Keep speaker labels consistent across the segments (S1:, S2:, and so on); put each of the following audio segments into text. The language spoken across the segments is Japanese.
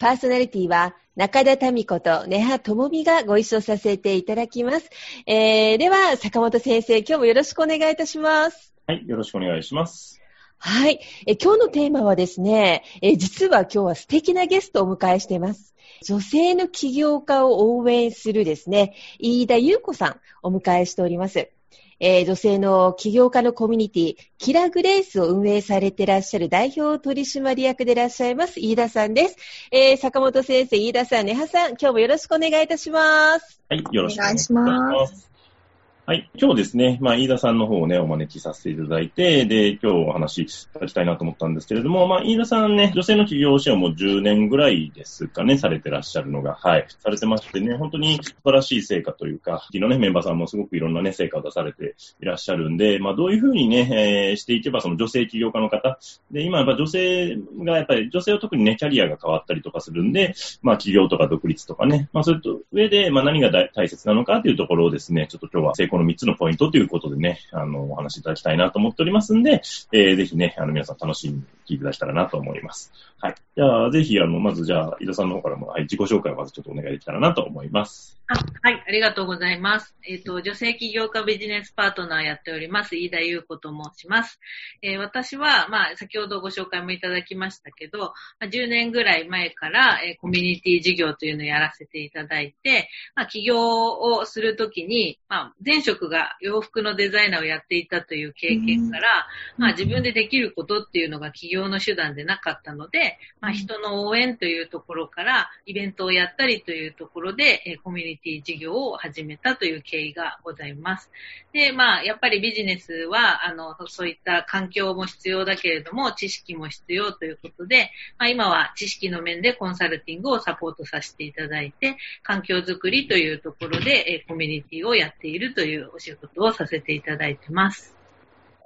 S1: パーソナリティは中田民子と根葉智美がご一緒させていただきます、えー、では坂本先生今日もよろしくお願いいたします
S2: はい、よろしくお願いします。
S1: はい。え今日のテーマはですね、え実は今日は素敵なゲストをお迎えしています。女性の起業家を応援するですね、飯田優子さんお迎えしております。えー女性の起業家のコミュニティ、キラグレースを運営されていらっしゃる代表取締役でいらっしゃいます、飯田さんです。えー坂本先生、飯田さん、根葉さん、今日もよろしくお願いいたします。
S2: はい、よろしくお願いします。はい、今日ですね、まあ、飯田さんの方をね、お招きさせていただいて、で、今日お話しいただきたいなと思ったんですけれども、まあ、飯田さんね、女性の起業支援をもう10年ぐらいですかね、されてらっしゃるのが、はい、されてましてね、本当に素晴らしい成果というか、昨日ね、メンバーさんもすごくいろんなね、成果を出されていらっしゃるんで、まあ、どういうふうにね、えーしていけば、その女性起業家の方、で、今やっぱ女性が、やっぱり女性は特にね、キャリアが変わったりとかするんで、まあ、起業とか独立とかね、まあ、それと上で、まあ、何が大大切なのかというところをですね、ちょっと今日は成この3つのポイントということでね、あの、お話しいただきたいなと思っておりますんで、えーぜひね、あの、皆さん楽しみに聞いていただけたらなと思います。はい。じゃあ、ぜひ、あの、まずじゃあ、井田さんの方からも、はい、自己紹介をまずちょっとお願いできたらなと思います。
S3: あはい、ありがとうございます。えっ、と、女性起業家ビジネスパートナーやっております、飯田優子と申します。えー私は、まあ、先ほどご紹介もいただきましたけど、まあ、10年ぐらい前から、えーコミュニティ事業というのをやらせていただいて、まあ、起業をするときに、まあ、前職が洋服のデザイナーをやっていたという経験から、まあ、自分でできることっていうのが起業の手段でなかったので、まあ、人の応援というところから、イベントをやったりというところで、えーコミュニティ事業を始めたという経緯がございます。で、まあ、やっぱりビジネスは、あの、そういった環境も必要だけれども、知識も必要ということで、まあ、今は知識の面でコンサルティングをサポートさせていただいて、環境づくりというところで、えーコミュニティをやっているというお仕事をさせていただいてます。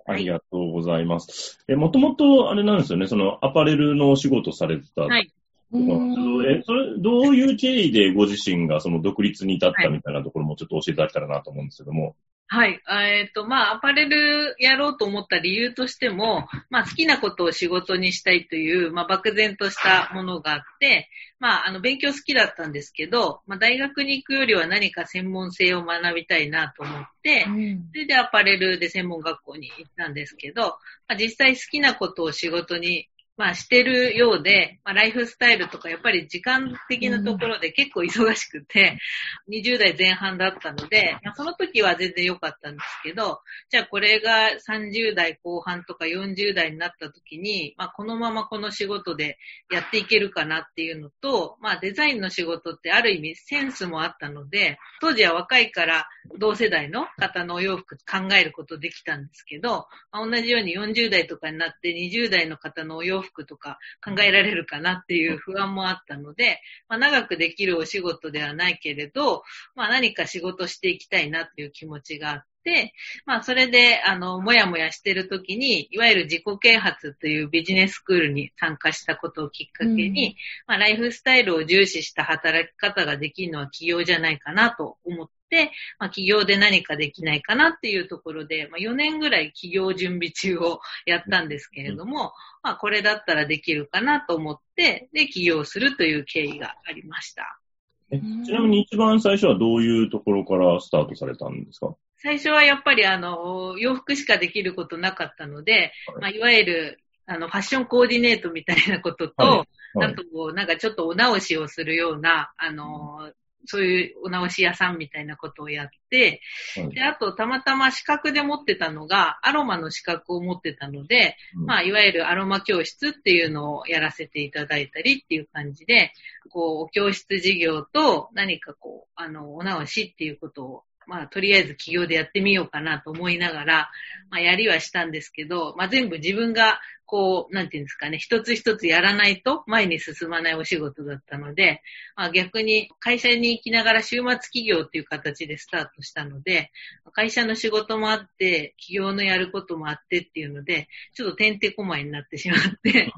S2: ありがとうございます。え、もともと、あれなんですよね、その、アパレルのお仕事されてた。
S3: はい。
S2: え、それ、どういう経緯でご自身がその独立に至ったみたいなところもちょっと教えていただけたらなと思うんですけども。
S3: はい。えっ、と、まあ、アパレルやろうと思った理由としても、まあ、好きなことを仕事にしたいという、まあ、漠然としたものがあって、まあ、あの、勉強好きだったんですけど、まあ、大学に行くよりは何か専門性を学びたいなと思って、それでアパレルで専門学校に行ったんですけど、まあ、実際好きなことを仕事に、まあ、してるようで、まあ、ライフスタイルとかやっぱり時間的なところで結構忙しくて、20代前半だったので、まあ、その時は全然良かったんですけど、じゃあこれが30代後半とか40代になった時に、まあ、このままこの仕事でやっていけるかなっていうのと、まあ、デザインの仕事ってある意味センスもあったので、当時は若いから同世代の方のお洋服考えることできたんですけど、まあ同じように40代とかになって20代の方のお洋服とか考えられるかなっていう不安もあったので、まあ、長くできるお仕事ではないけれど、まあ、何か仕事していきたいなっていう気持ちがあって、まあ、それで、あの、もやもやしてる時に、いわゆる自己啓発というビジネススクールに参加したことをきっかけに、まあ、ライフスタイルを重視した働き方ができるのは企業じゃないかなと思って、まあ、企業で何かできないかなっていうところで、まあ、4年ぐらい企業準備中をやったんですけれども、まあ、これだったらできるかなと思って、で、起業するという経緯がありました。
S2: えちなみに一番最初はどういうところからスタートされたんですか？
S3: 最初はやっぱりあの、洋服しかできることなかったので、
S2: はい。
S3: まあ、いわゆる、あの、ファッションコーディネートみたいなことと、
S2: はい。はい。
S3: あとなんかちょっとお直しをするような、あの、そういうお直し屋さんみたいなことをやって、
S2: はい。
S3: で、あと、たまたま資格で持ってたのが、アロマの資格を持ってたので、
S2: うん。
S3: まあ、いわゆるアロマ教室っていうのをやらせていただいたりっていう感じで、こう、お教室事業と何かこう、あの、お直しっていうことを、まあ、とりあえず企業でやってみようかなと思いながら、まあ、やりはしたんですけど、まあ、全部自分が、こう、なんていうんですかね、一つ一つやらないと前に進まないお仕事だったので、まあ、逆に会社に行きながら週末企業っていう形でスタートしたので、会社の仕事もあって、企業のやることもあってっていうので、ちょっとてんてこまいになってしまって、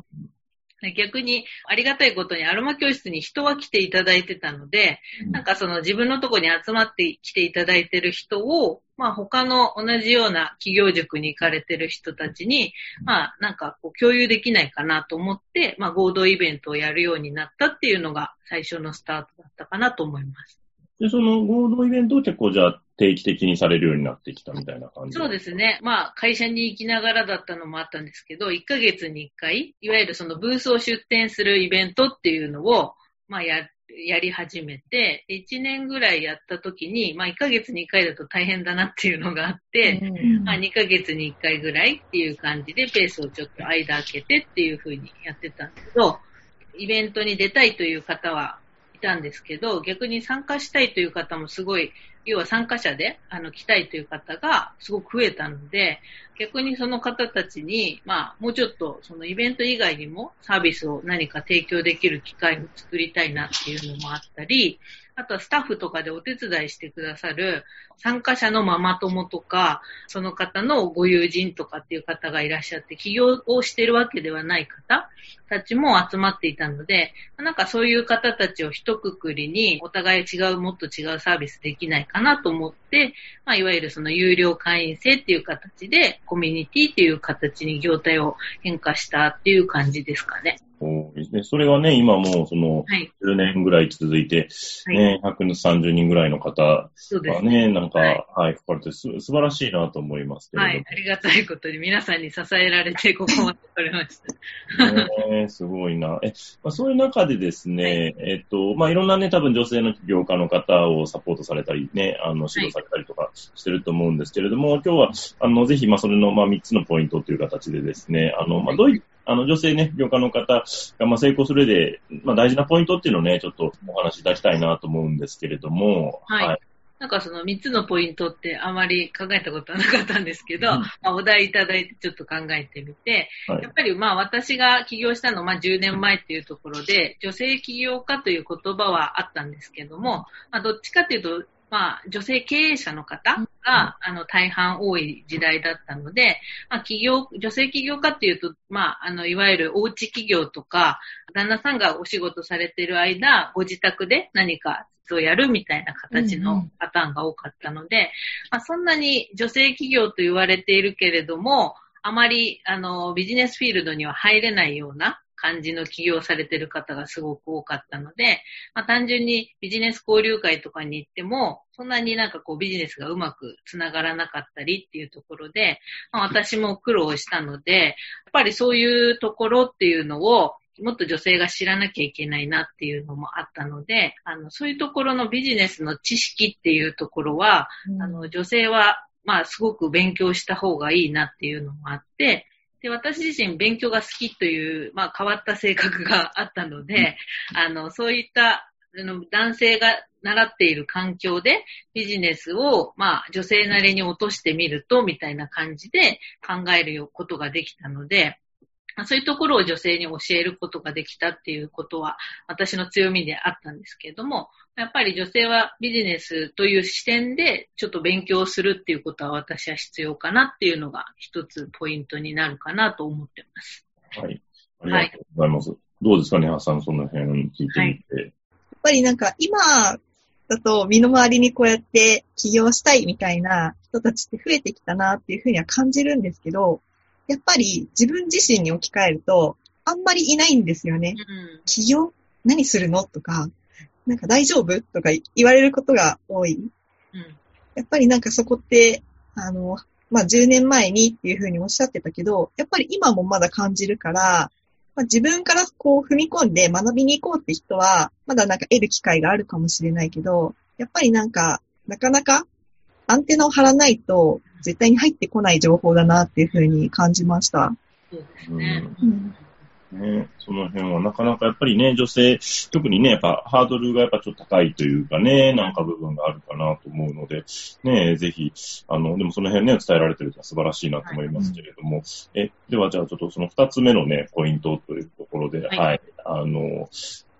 S3: 逆にありがたいことにアロマ教室に人は来ていただいてたので、なんかその自分のとこに集まってきていただいてる人を、まあ他の同じような企業塾に行かれてる人たちに、まあなんかこう共有できないかなと思って、まあ合同イベントをやるようになったっていうのが最初のスタートだったかなと思います。
S2: で、その合同イベントを結構じゃあ定期的にされるようになってきたみたいな感じ
S3: そうですね。まあ、会社に行きながらだったのもあったんですけど、1ヶ月に1回、いわゆるそのブースを出展するイベントっていうのを、まあ、や、やり始めて、1年ぐらいやった時に、まあ、1ヶ月に1回だと大変だなっていうのがあって、まあ、2ヶ月に1回ぐらいっていう感じで、ペースをちょっと間開けてっていう風にやってたんだけど、イベントに出たいという方はいたんですけど、逆に参加したいという方もすごい、要は参加者であの来たいという方がすごく増えたので、逆にその方たちに、まあ、もうちょっとそのイベント以外にもサービスを何か提供できる機会を作りたいなっていうのもあったり、あとはスタッフとかでお手伝いしてくださる参加者のママ友とか、その方のご友人とかっていう方がいらっしゃって、起業をしてるわけではない方たちも集まっていたので、なんかそういう方たちを一括りにお互い違う、もっと違うサービスできないかなと思って、まあ、いわゆるその有料会員制っていう形で、コミュニティっていう形に業態を変化したっていう感じですかね。
S2: そうですね。それがね、今もうその
S3: はい。
S2: 10年ぐらい続いて、
S3: はい。
S2: ね、130人ぐらいの方が。ね、なんか、
S3: は
S2: はいい、書かれてす素晴らしいなと思いますけれども
S3: はい。ありがたいことに皆さんに支えられて、ここまで来れました。
S2: ね、すごいな。え、まあ、そういう中でですね、えっと、まあ、いろんなね、多分女性の起業家の方をサポートされたりね、あの、指導されたりとかしてると思うんですけれども、今日は、あの、ぜひ、まあ、それの、まあ、3つのポイントという形でですね、あの、まあ、どういあの、女性ね、起業家の方が、まあ、成功する上で、まあ、大事なポイントっていうのをね、ちょっとお話しいただきたいなと思うんですけれども、
S3: はい。なんかその3つのポイントってあまり考えたことはなかったんですけど、
S2: うん。
S3: まあ、お題いただいてちょっと考えてみて、
S2: はい。
S3: やっぱりまあ私が起業したのはまあ10年前っていうところで、女性起業家という言葉はあったんですけども、まあどっちかというと、まあ女性経営者の方が、あの大半多い時代だったので、まあ起業、女性起業家っていうと、まああのいわゆるおうち企業とか、旦那さんがお仕事されてる間、ご自宅で何かをやるみたいな形のパターンが多かったので、まあ、そんなに女性企業と言われているけれども、あまりあのビジネスフィールドには入れないような感じの起業をされている方がすごく多かったので、まあ、単純にビジネス交流会とかに行っても、そんなになんかこうビジネスがうまくつながらなかったりっていうところで、まあ、私も苦労したので、やっぱりそういうところっていうのをもっと女性が知らなきゃいけないなっていうのもあったので、あの、そういうところのビジネスの知識っていうところは、あの、女性は、まあ、すごく勉強した方がいいなっていうのもあって、で、私自身勉強が好きという、まあ、変わった性格があったので、あの、そういった、あの、男性が習っている環境でビジネスを、まあ、女性なりに落としてみると、みたいな感じで考えることができたので、まあそういうところを女性に教えることができたっていうことは私の強みであったんですけれども、やっぱり女性はビジネスという視点でちょっと勉強するっていうことは私は必要かなっていうのが一つポイントになるかなと思ってます。
S2: はい。ありがとうございます。どうですかね、ハさん、その辺聞いてみて。
S4: やっぱりなんか今だと身の回りにこうやって起業したいみたいな人たちって増えてきたなっていうふうには感じるんですけど、やっぱり自分自身に置き換えるとあんまりいないんですよね。
S3: うん。
S4: 起業？何するの？とか、なんか大丈夫？とか言われることが多い。
S3: うん。
S4: やっぱりなんかそこって、あの、まあ、10年前にっていうふうにおっしゃってたけど、やっぱり今もまだ感じるから、まあ、自分からこう踏み込んで学びに行こうって人は、まだなんか得る機会があるかもしれないけど、やっぱりなんか、なかなかアンテナを張らないと絶対に入ってこない情報だなっていうふうに感じました。
S3: そうですね。
S4: うん
S2: ね、その辺はなかなかやっぱりね、女性、特にね、やっぱハードルがやっぱちょっと高いというかね、なんか部分があるかなと思うので、ね、ぜひ、あの、でもその辺ね、伝えられてるのは素晴らしいなと思いますけれども、え、ではじゃあちょっとその二つ目のね、ポイントというところで、
S3: はい
S2: はい、あの、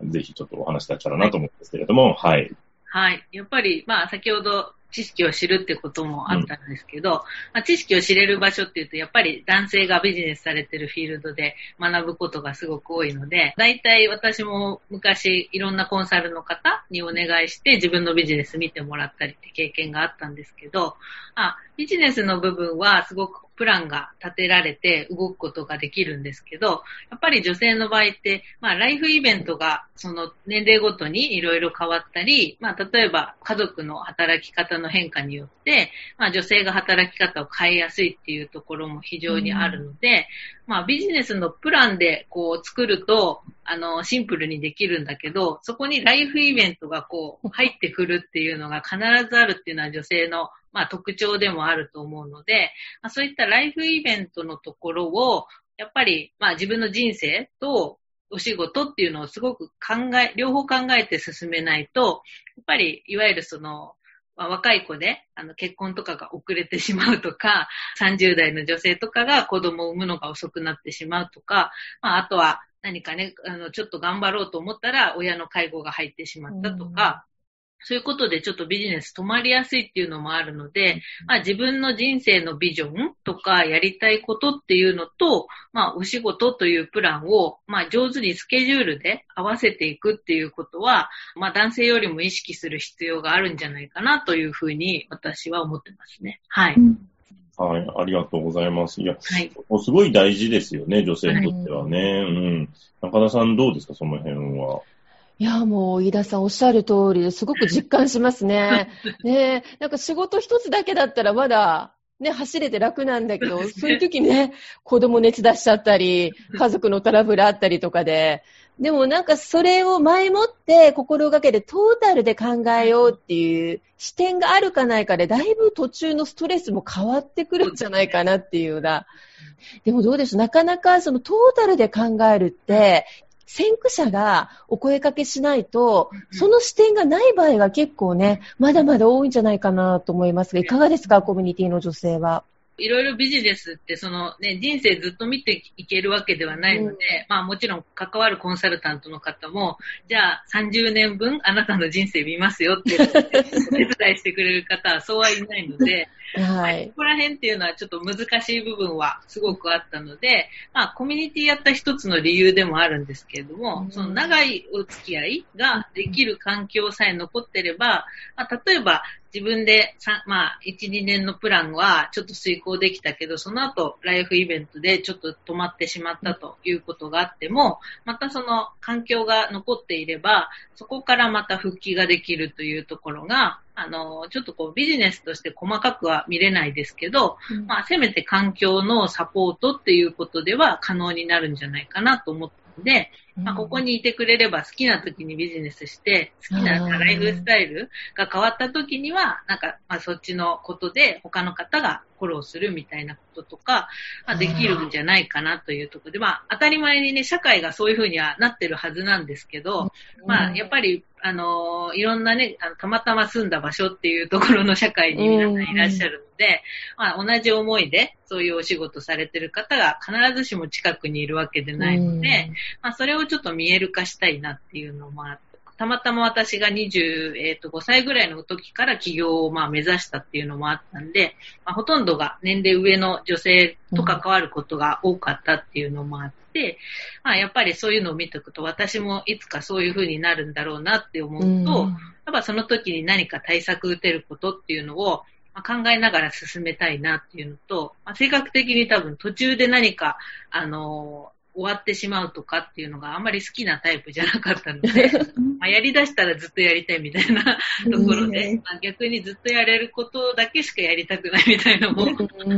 S2: ぜひちょっとお話できたらなと思うんですけれども、はい。
S3: はい。やっぱり、まあ、先ほど知識を知るってこともあったんですけど、まあ、知識を知れる場所っていうと、やっぱり男性がビジネスされてるフィールドで学ぶことがすごく多いので、大体私も昔いろんなコンサルの方にお願いして自分のビジネス見てもらったりって経験があったんですけど、あビジネスの部分はすごくプランが立てられて動くことができるんですけど、やっぱり女性の場合って、まあライフイベントがその年齢ごとにいろいろ変わったり、まあ例えば家族の働き方の変化によって、まあ女性が働き方を変えやすいっていうところも非常にあるので、まあビジネスのプランでこう作ると、あの、シンプルにできるんだけど、そこにライフイベントがこう入ってくるっていうのが必ずあるっていうのは女性のまあ特徴でもあると思うので、まあ、そういったライフイベントのところを、やっぱりまあ自分の人生とお仕事っていうのをすごく考え、両方考えて進めないと、やっぱりいわゆるその、まあ、若い子であの結婚とかが遅れてしまうとか、30代の女性とかが子供を産むのが遅くなってしまうとか、まあ、あとは何かね、あの、ちょっと頑張ろうと思ったら親の介護が入ってしまったとか、そういうことでちょっとビジネス止まりやすいっていうのもあるので、まあ自分の人生のビジョンとかやりたいことっていうのと、まあお仕事というプランを、まあ上手にスケジュールで合わせていくっていうことは、まあ男性よりも意識する必要があるんじゃないかなというふうに私は思ってますね。はい。
S4: うん
S2: はい、ありがとうございます。いや、
S3: はい。
S2: もうすごい大事ですよね、女性にとってはね。うん。中田さんどうですか、その辺は。
S1: いや、もう、飯田さんおっしゃる通りですごく実感しますね。ねえなんか仕事一つだけだったらまだ、ね、走れて楽なんだけど、そういう時ね、子供熱出しちゃったり、家族のトラブルあったりとかで、でもなんかそれを前もって心がけてトータルで考えようっていう視点があるかないかで、だいぶ途中のストレスも変わってくるんじゃないかなっていうような。でもどうでしょうなかなかそのトータルで考えるって、先駆者がお声かけしないと、その視点がない場合が結構ね、まだまだ多いんじゃないかなと思いますが、いかがですか、コミュニティの女性は？
S3: いろいろビジネスって、そのね、人生ずっと見ていけるわけではないので、
S1: うん。
S3: まあもちろん関わるコンサルタントの方も、じゃあ30年分あなたの人生見ますよって、お手伝いしてくれる方はそうはいないので、
S1: はい
S3: こ。こら辺っていうのはちょっと難しい部分はすごくあったので、まあコミュニティやった一つの理由でもあるんですけれども、
S1: うん
S3: その長いお付き合いができる環境さえ残ってれば、まあ、例えば自分でさ、まあ、1、2年のプランはちょっと遂行できたけど、その後、ライフイベントでちょっと止まってしまったということがあっても、またその環境が残っていれば、そこからまた復帰ができるというところが、あの、ちょっとこうビジネスとして細かくは見れないですけど、まあ、せめて環境のサポートっていうことでは可能になるんじゃないかなと思ったので、まあ、ここにいてくれれば好きな時にビジネスして、好きな
S1: うん
S3: ライフスタイルが変わった時には、なんか、まあ、そっちのことで他の方がフォローするみたいなこととか、まあ、できるんじゃないかなというところで、まあ、当たり前にね、社会がそういうふうにはなってるはずなんですけど、まあ、やっぱり、あのーいろんなね、あのたまたま住んだ場所っていうところの社会に皆さんいらっしゃるので、まあ、同じ思いで、そういうお仕事されてる方が必ずしも近くにいるわけでないので、まあ、それをちょっと見える化したいなっていうのもあって、たまたま私が25歳ぐらいの時から起業をまあ目指したっていうのもあったんで、まあ、ほとんどが年齢上の女性と関わることが多かったっていうのもあって、まあ、やっぱりそういうのを見ておくと私もいつかそういう風になるんだろうなって思うと、やっぱその時に何か対策打てることっていうのをまあ考えながら進めたいなっていうのと、まあ、性格的に多分途中で何か、あのー終わってしまうとかっていうのがあんまり好きなタイプじゃなかったので、まあやり出したらずっとやりたいみたいなところで、まあ、逆にずっとやれることだけしかやりたくないみたいなのも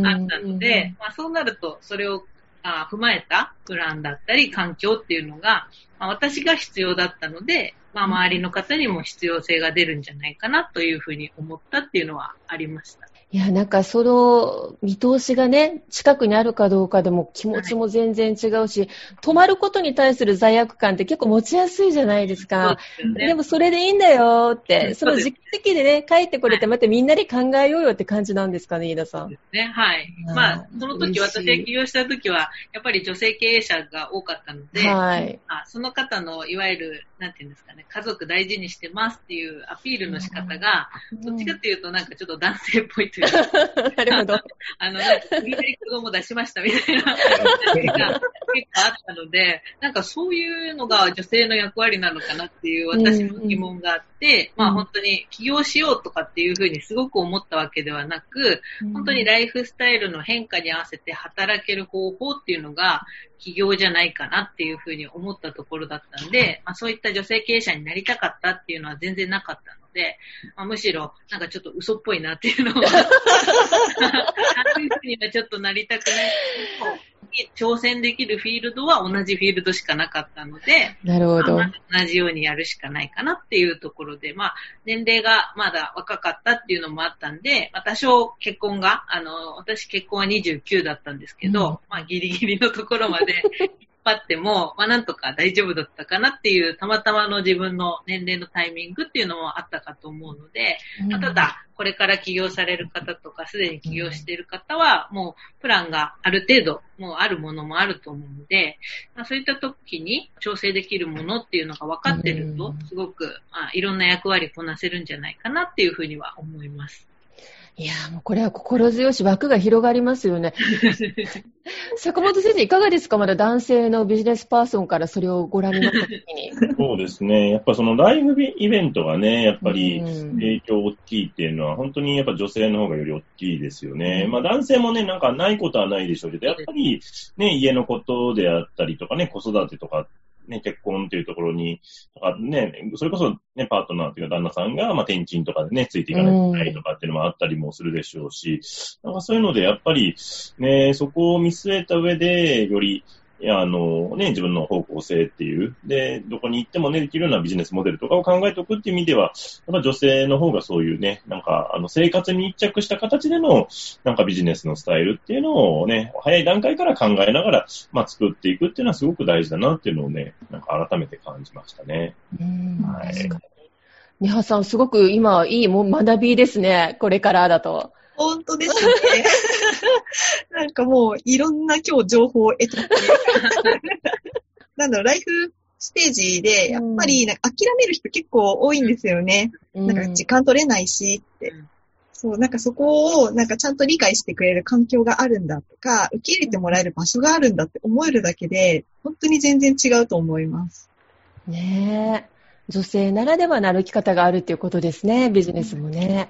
S3: あったので、まあ、そうなるとそれをあ踏まえたプランだったり環境っていうのが、まあ、私が必要だったので、まあ、周りの方にも必要性が出るんじゃないかなというふうに思ったっていうのはありました。
S1: いや、なんかその見通しがね、近くにあるかどうかでも気持ちも全然違うし、止まることに対する罪悪感って結構持ちやすいじゃないですか。
S3: ですよね
S1: でもそれでいいんだよって、その時期的でね、帰ってこれてまたみんなで考えようよって感じなんですかね、飯田さん。
S3: ですね。はい。
S1: うん
S3: まあ、その時私が起業した時は、やっぱり女性経営者が多かったので、
S1: はい。
S3: あその方のいわゆる、なんていうんですかね、家族大事にしてますっていうアピールの仕方が、どっちかっていうとなんかちょっと男性っぽいというか、
S1: なるほど。
S3: あの、なんか無理やり子供出しましたみたいな結構あったので、なんかそういうのが女性の役割なのかなっていう私の疑問があって、
S1: うん
S3: まあ本当に起業しようとかっていうふうにすごく思ったわけではなく、本当にライフスタイルの変化に合わせて働ける方法っていうのが起業じゃないかなっていうふうに思ったところだったんで、まあ、そういった女性経営者になりたかったっていうのは全然なかったので、まあ、むしろなんかちょっと嘘っぽいなっていうのは、そういうふうにはちょっとなりたくない。挑戦できるフィールドは同じフィールドしかなかったので、
S1: なるほど。
S3: ま。あ同じようにやるしかないかなっていうところで、まあ、年齢がまだ若かったっていうのもあったんで、まあ、多少結婚が、あの、私結婚は29だったんですけど、
S1: うん。
S3: まあ、ギリギリのところまで張っても、まあ、なんとか大丈夫だったかなっていう、たまたまの自分の年齢のタイミングっていうのもあったかと思うので、まあただ、これから起業される方とか、すでに起業している方は、もう、プランがある程度、もうあるものもあると思うので、まあ、そういった時に調整できるものっていうのが分かってると
S1: うん、
S3: すごく、あいろんな役割こなせるんじゃないかなっていうふうには思います。
S1: いやーもうこれは心強し、枠が広がりますよね。坂本先生、いかがですか？まだ男性のビジネスパーソンからそれをご覧になった時に。
S2: そうですね。やっぱそのライブイベントがね、やっぱり
S1: うん
S2: 影響大きいっていうのは、本当にやっぱ女性の方がより大きいですよね。
S1: うん
S2: まあ男性もね、なんかないことはないでしょうけど、やっぱりね、家のことであったりとかね、子育てとか、ね、結婚っていうところに、とかね、それこそね、パートナーっていうか旦那さんが、まあ転勤とかでね、ついていかないけないとかっていうのもあったりもするでしょうし、なんかそういうのでやっぱりね、そこを見据えた上で、より、いや、あの、ね、自分の方向性っていう、で、どこに行ってもね、できるようなビジネスモデルとかを考えておくっていう意味では、やっぱ女性の方がそういうね、なんか、あの、生活に密着した形での、なんかビジネスのスタイルっていうのをね、早い段階から考えながら、まあ、作っていくっていうのはすごく大事だなっていうのをね、なんか改めて感じましたね。
S1: うん
S2: はい
S1: 確かに。ニハさん、すごく今、いいもう学びですね。これからだと。
S4: 本当ですね。なんかもういろんな今日情報を得たっていうなんだろう、ライフステージで、やっぱり諦める人結構多いんですよね。なんか時間取れないしって
S3: うん。
S4: そう、なんかそこをなんかちゃんと理解してくれる環境があるんだとか、受け入れてもらえる場所があるんだって思えるだけで、本当に全然違うと思います。
S1: ねえ。女性ならではの歩き方があるっていうことですね。ビジネスもね。
S2: じゃ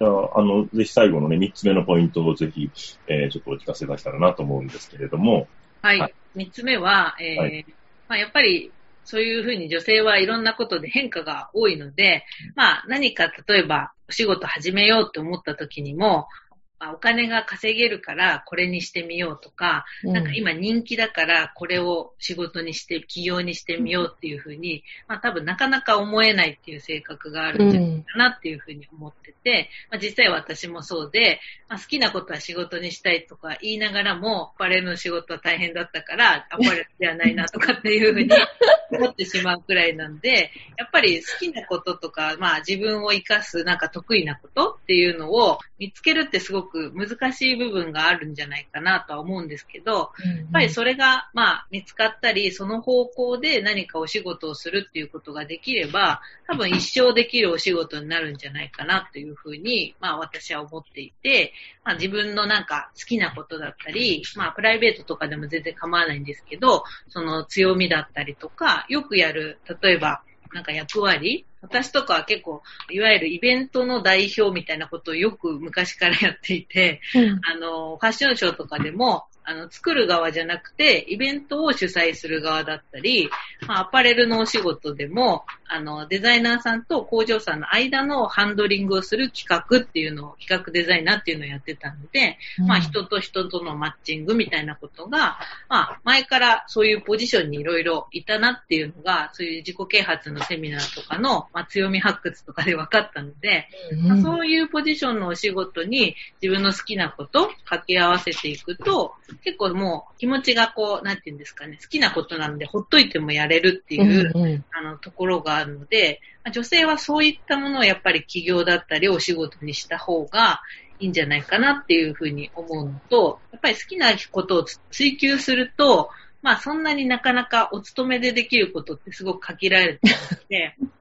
S2: あ、あの、ぜひ最後のね、三つ目のポイントをぜひ、えー、ちょっとお聞かせいただけたらなと思うんですけれども、
S3: はい。
S2: はい。
S3: 三つ目は、えー
S2: はい。
S3: まあ、やっぱり、そういうふうに女性はいろんなことで変化が多いので、まあ何か例えばお仕事始めようって思った時にも、まあお金が稼げるからこれにしてみようとか、なんか今人気だからこれを仕事にして、起業にしてみようっていうふうに、まあ多分なかなか思えないっていう性格があるんじゃないかなっていうふうに思ってて、まあ実際私もそうで、まあ好きなことは仕事にしたいとか言いながらも、アパレルの仕事は大変だったから、アパレルではないなとかっていうふうに 思ってしまうくらいなんで、やっぱり好きなこととか、まあ自分を活かすなんか得意なことっていうのを見つけるってすごく難しい部分があるんじゃないかなとは思うんですけど、やっぱりそれが、まあ、見つかったり、その方向で何かお仕事をするっていうことができれば、多分一生できるお仕事になるんじゃないかなというふうに、まあ私は思っていて、まあ自分のなんか好きなことだったり、まあプライベートとかでも全然構わないんですけど、その強みだったりとか、よくやる、例えば、なんか役割？私とかは結構、いわゆるイベントの代表みたいなことをよく昔からやっていて、
S1: うん。
S3: あの、ファッションショーとかでも、あの、作る側じゃなくて、イベントを主催する側だったり、まあ、アパレルのお仕事でも、あの、デザイナーさんと工場さんの間のハンドリングをする企画っていうのを、企画デザイナーっていうのをやってたので、
S1: うん。
S3: まあ、人と人とのマッチングみたいなことが、まあ、前からそういうポジションにいろいろいたなっていうのが、そういう自己啓発のセミナーとかの、まあ、強み発掘とかで分かったので、まあそういうポジションのお仕事に自分の好きなこと掛け合わせていくと、結構もう気持ちがこう、なんていうんですかね、好きなことなんでほっといてもやれるっていう、
S1: うんうん。
S3: あの、ところがあるので、女性はそういったものをやっぱり起業だったりお仕事にした方がいいんじゃないかなっていうふうに思うのと、やっぱり好きなことを追求すると、まあそんなになかなかお勤めでできることってすごく限られてるので、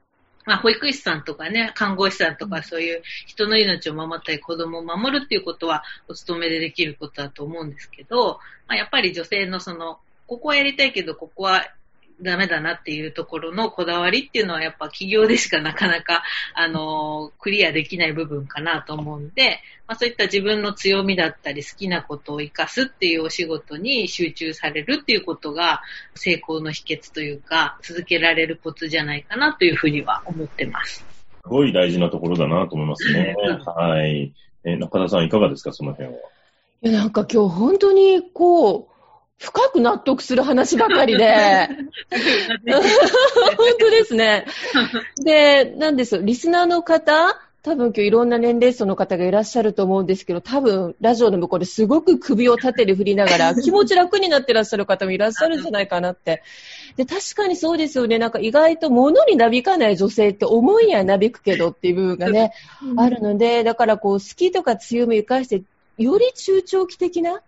S3: まあ、保育士さんとかね、看護師さんとかそういう人の命を守ったり子供を守るっていうことはお勤めでできることだと思うん。ですけど、まあ、やっぱり女性のその、ここはやりたいけど、ここはダメだなっていうところのこだわりっていうのはやっぱ企業でしかなかなか、あの、クリアできない部分かなと思うんで、まあそういった自分の強みだったり好きなことを活かすっていうお仕事に集中されるっていうことが成功の秘訣というか、続けられるコツじゃないかなというふうには思ってます。
S2: すごい大事なところだなと思いますね。はい。え、中田さんいかがですか、その辺は。
S1: いや、なんか今日本当にこう、深く納得する話ばかりで、本当ですね。で、なんですよ、リスナーの方、多分今日いろんな年齢層の方がいらっしゃると思うんですけど、多分ラジオの向こうですごく首を縦で振りながら 気持ち楽になってらっしゃる方もいらっしゃるんじゃないかなって。で、確かにそうですよね。なんか意外と物になびかない女性って思いやなびくけどっていう部分がね、あるので、だからこう好きとか強みを生かして、より中長期的な
S3: はい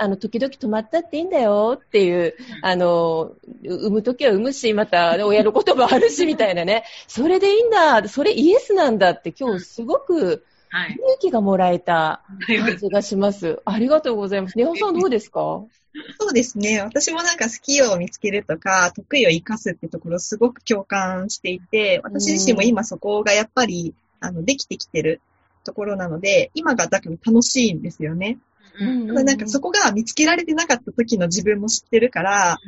S1: あの、時々止まったっていいんだよっていう、あの、産む時は産むし、また親のこともあるし、みたいなね。それでいいんだ、それイエスなんだって今日すごく
S3: はい。
S1: 勇気がもらえた感じがします。ありがとうございます。ネオさんどうですか？
S4: そうですね。私もなんか好きを見つけるとか、得意を生かすってところすごく共感していて、私自身も今そこがやっぱり、あの、できてきてるところなので、今がだから楽しいんですよね。
S3: うん
S4: ただなんかそこが見つけられてなかった時の自分も知ってるから、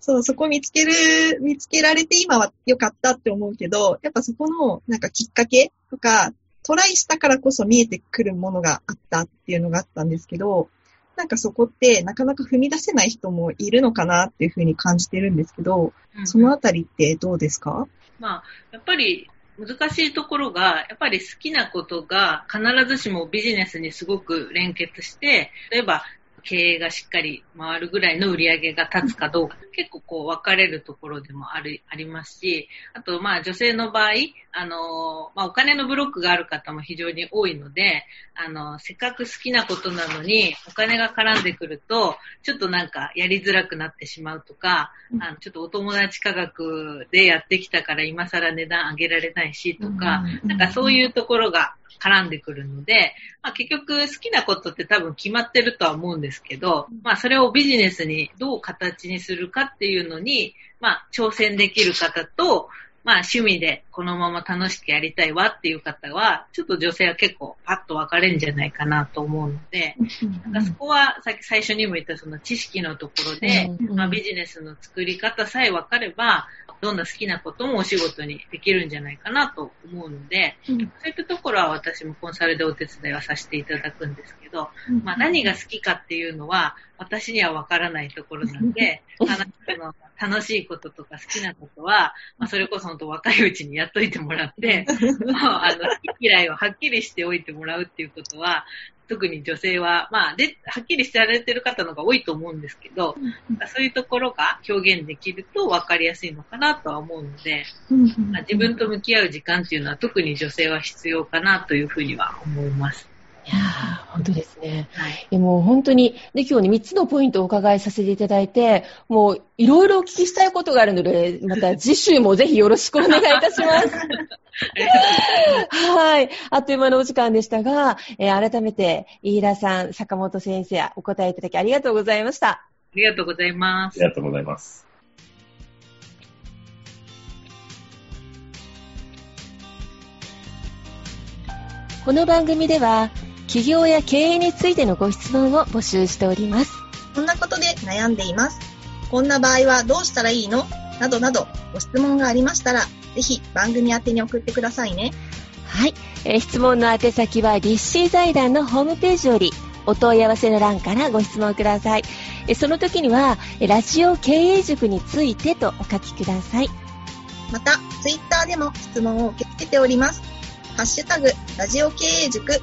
S4: そう、そこ見つける、見つけられて今は良かったって思うけど、やっぱそこのなんかきっかけとか、トライしたからこそ見えてくるものがあったっていうのがあったんですけど、なんかそこってなかなか踏み出せない人もいるのかなっていうふうに感じてるんですけど、
S3: うん。
S4: そのあたりってどうですか？
S3: まあ、やっぱり難しいところが、やっぱり好きなことが必ずしもビジネスにすごく連結して、例えば経営がしっかり回るぐらいの売り上げが立つかどうか、結構こう分かれるところでもある、ありますし、あとまあ女性の場合、あの、まあお金のブロックがある方も非常に多いので、あの、せっかく好きなことなのにお金が絡んでくると、ちょっとなんかやりづらくなってしまうとか、あの、ちょっとお友達価格でやってきたから今更値段上げられないしとか、なんかそういうところが絡んでくるので、まあ結局好きなことって多分決まってるとは思うんですけど、まあそれをビジネスにどう形にするかっていうのに、まあ挑戦できる方と、まあ趣味でこのまま楽しくやりたいわっていう方は、ちょっと女性は結構パッと分かれるんじゃないかなと思うので、なんかそこはさっき最初にも言ったその知識のところで、
S1: うん。
S3: まあ、ビジネスの作り方さえ分かれば、どんな好きなこともお仕事にできるんじゃないかなと思うので、そういったところは私もコンサルでお手伝いはさせていただくんですけど、まあ、何が好きかっていうのは私には分からないところなんで、あの楽しいこととか好きなことは、まあ、それこそ本当若いうちにやっといてもらって、あの好き嫌いをはっきりしておいてもらうっていうことは、特に女性は、まあ、で、はっきりしてられてる方の方が多いと思うんですけど、そういうところが表現できると分かりやすいのかなとは思うので、まあ自分と向き合う時間っていうのは特に女性は必要かなというふうには思います。
S1: いやー、本当ですね。
S3: はい。
S1: でも本当に、で、今日ね、3つのポイントをお伺いさせていただいて、もう、いろいろお聞きしたいことがあるので、また次週もぜひよろしくお願いいたします。はい。あっという間のお時間でしたが、えー改めて、飯田さん、坂本先生、お答えいただきありがとうございました。
S3: ありがとうございます
S2: あり。がとうございます。
S1: この番組では、企業や経営についてのご質問を募集しております。
S4: こんなことで悩んでいます。こんな場合はどうしたらいいの？などなど、ご質問がありましたら、ぜひ番組宛てに送ってくださいね。
S1: はい。えー質問の宛先は、立志財団のホームページより、お問い合わせの欄からご質問ください。えーその時には、えーラジオ経営塾についてとお書きください。
S4: また、ツイッターでも質問を受け付けております。ハッシュタグ、ラジオ経営塾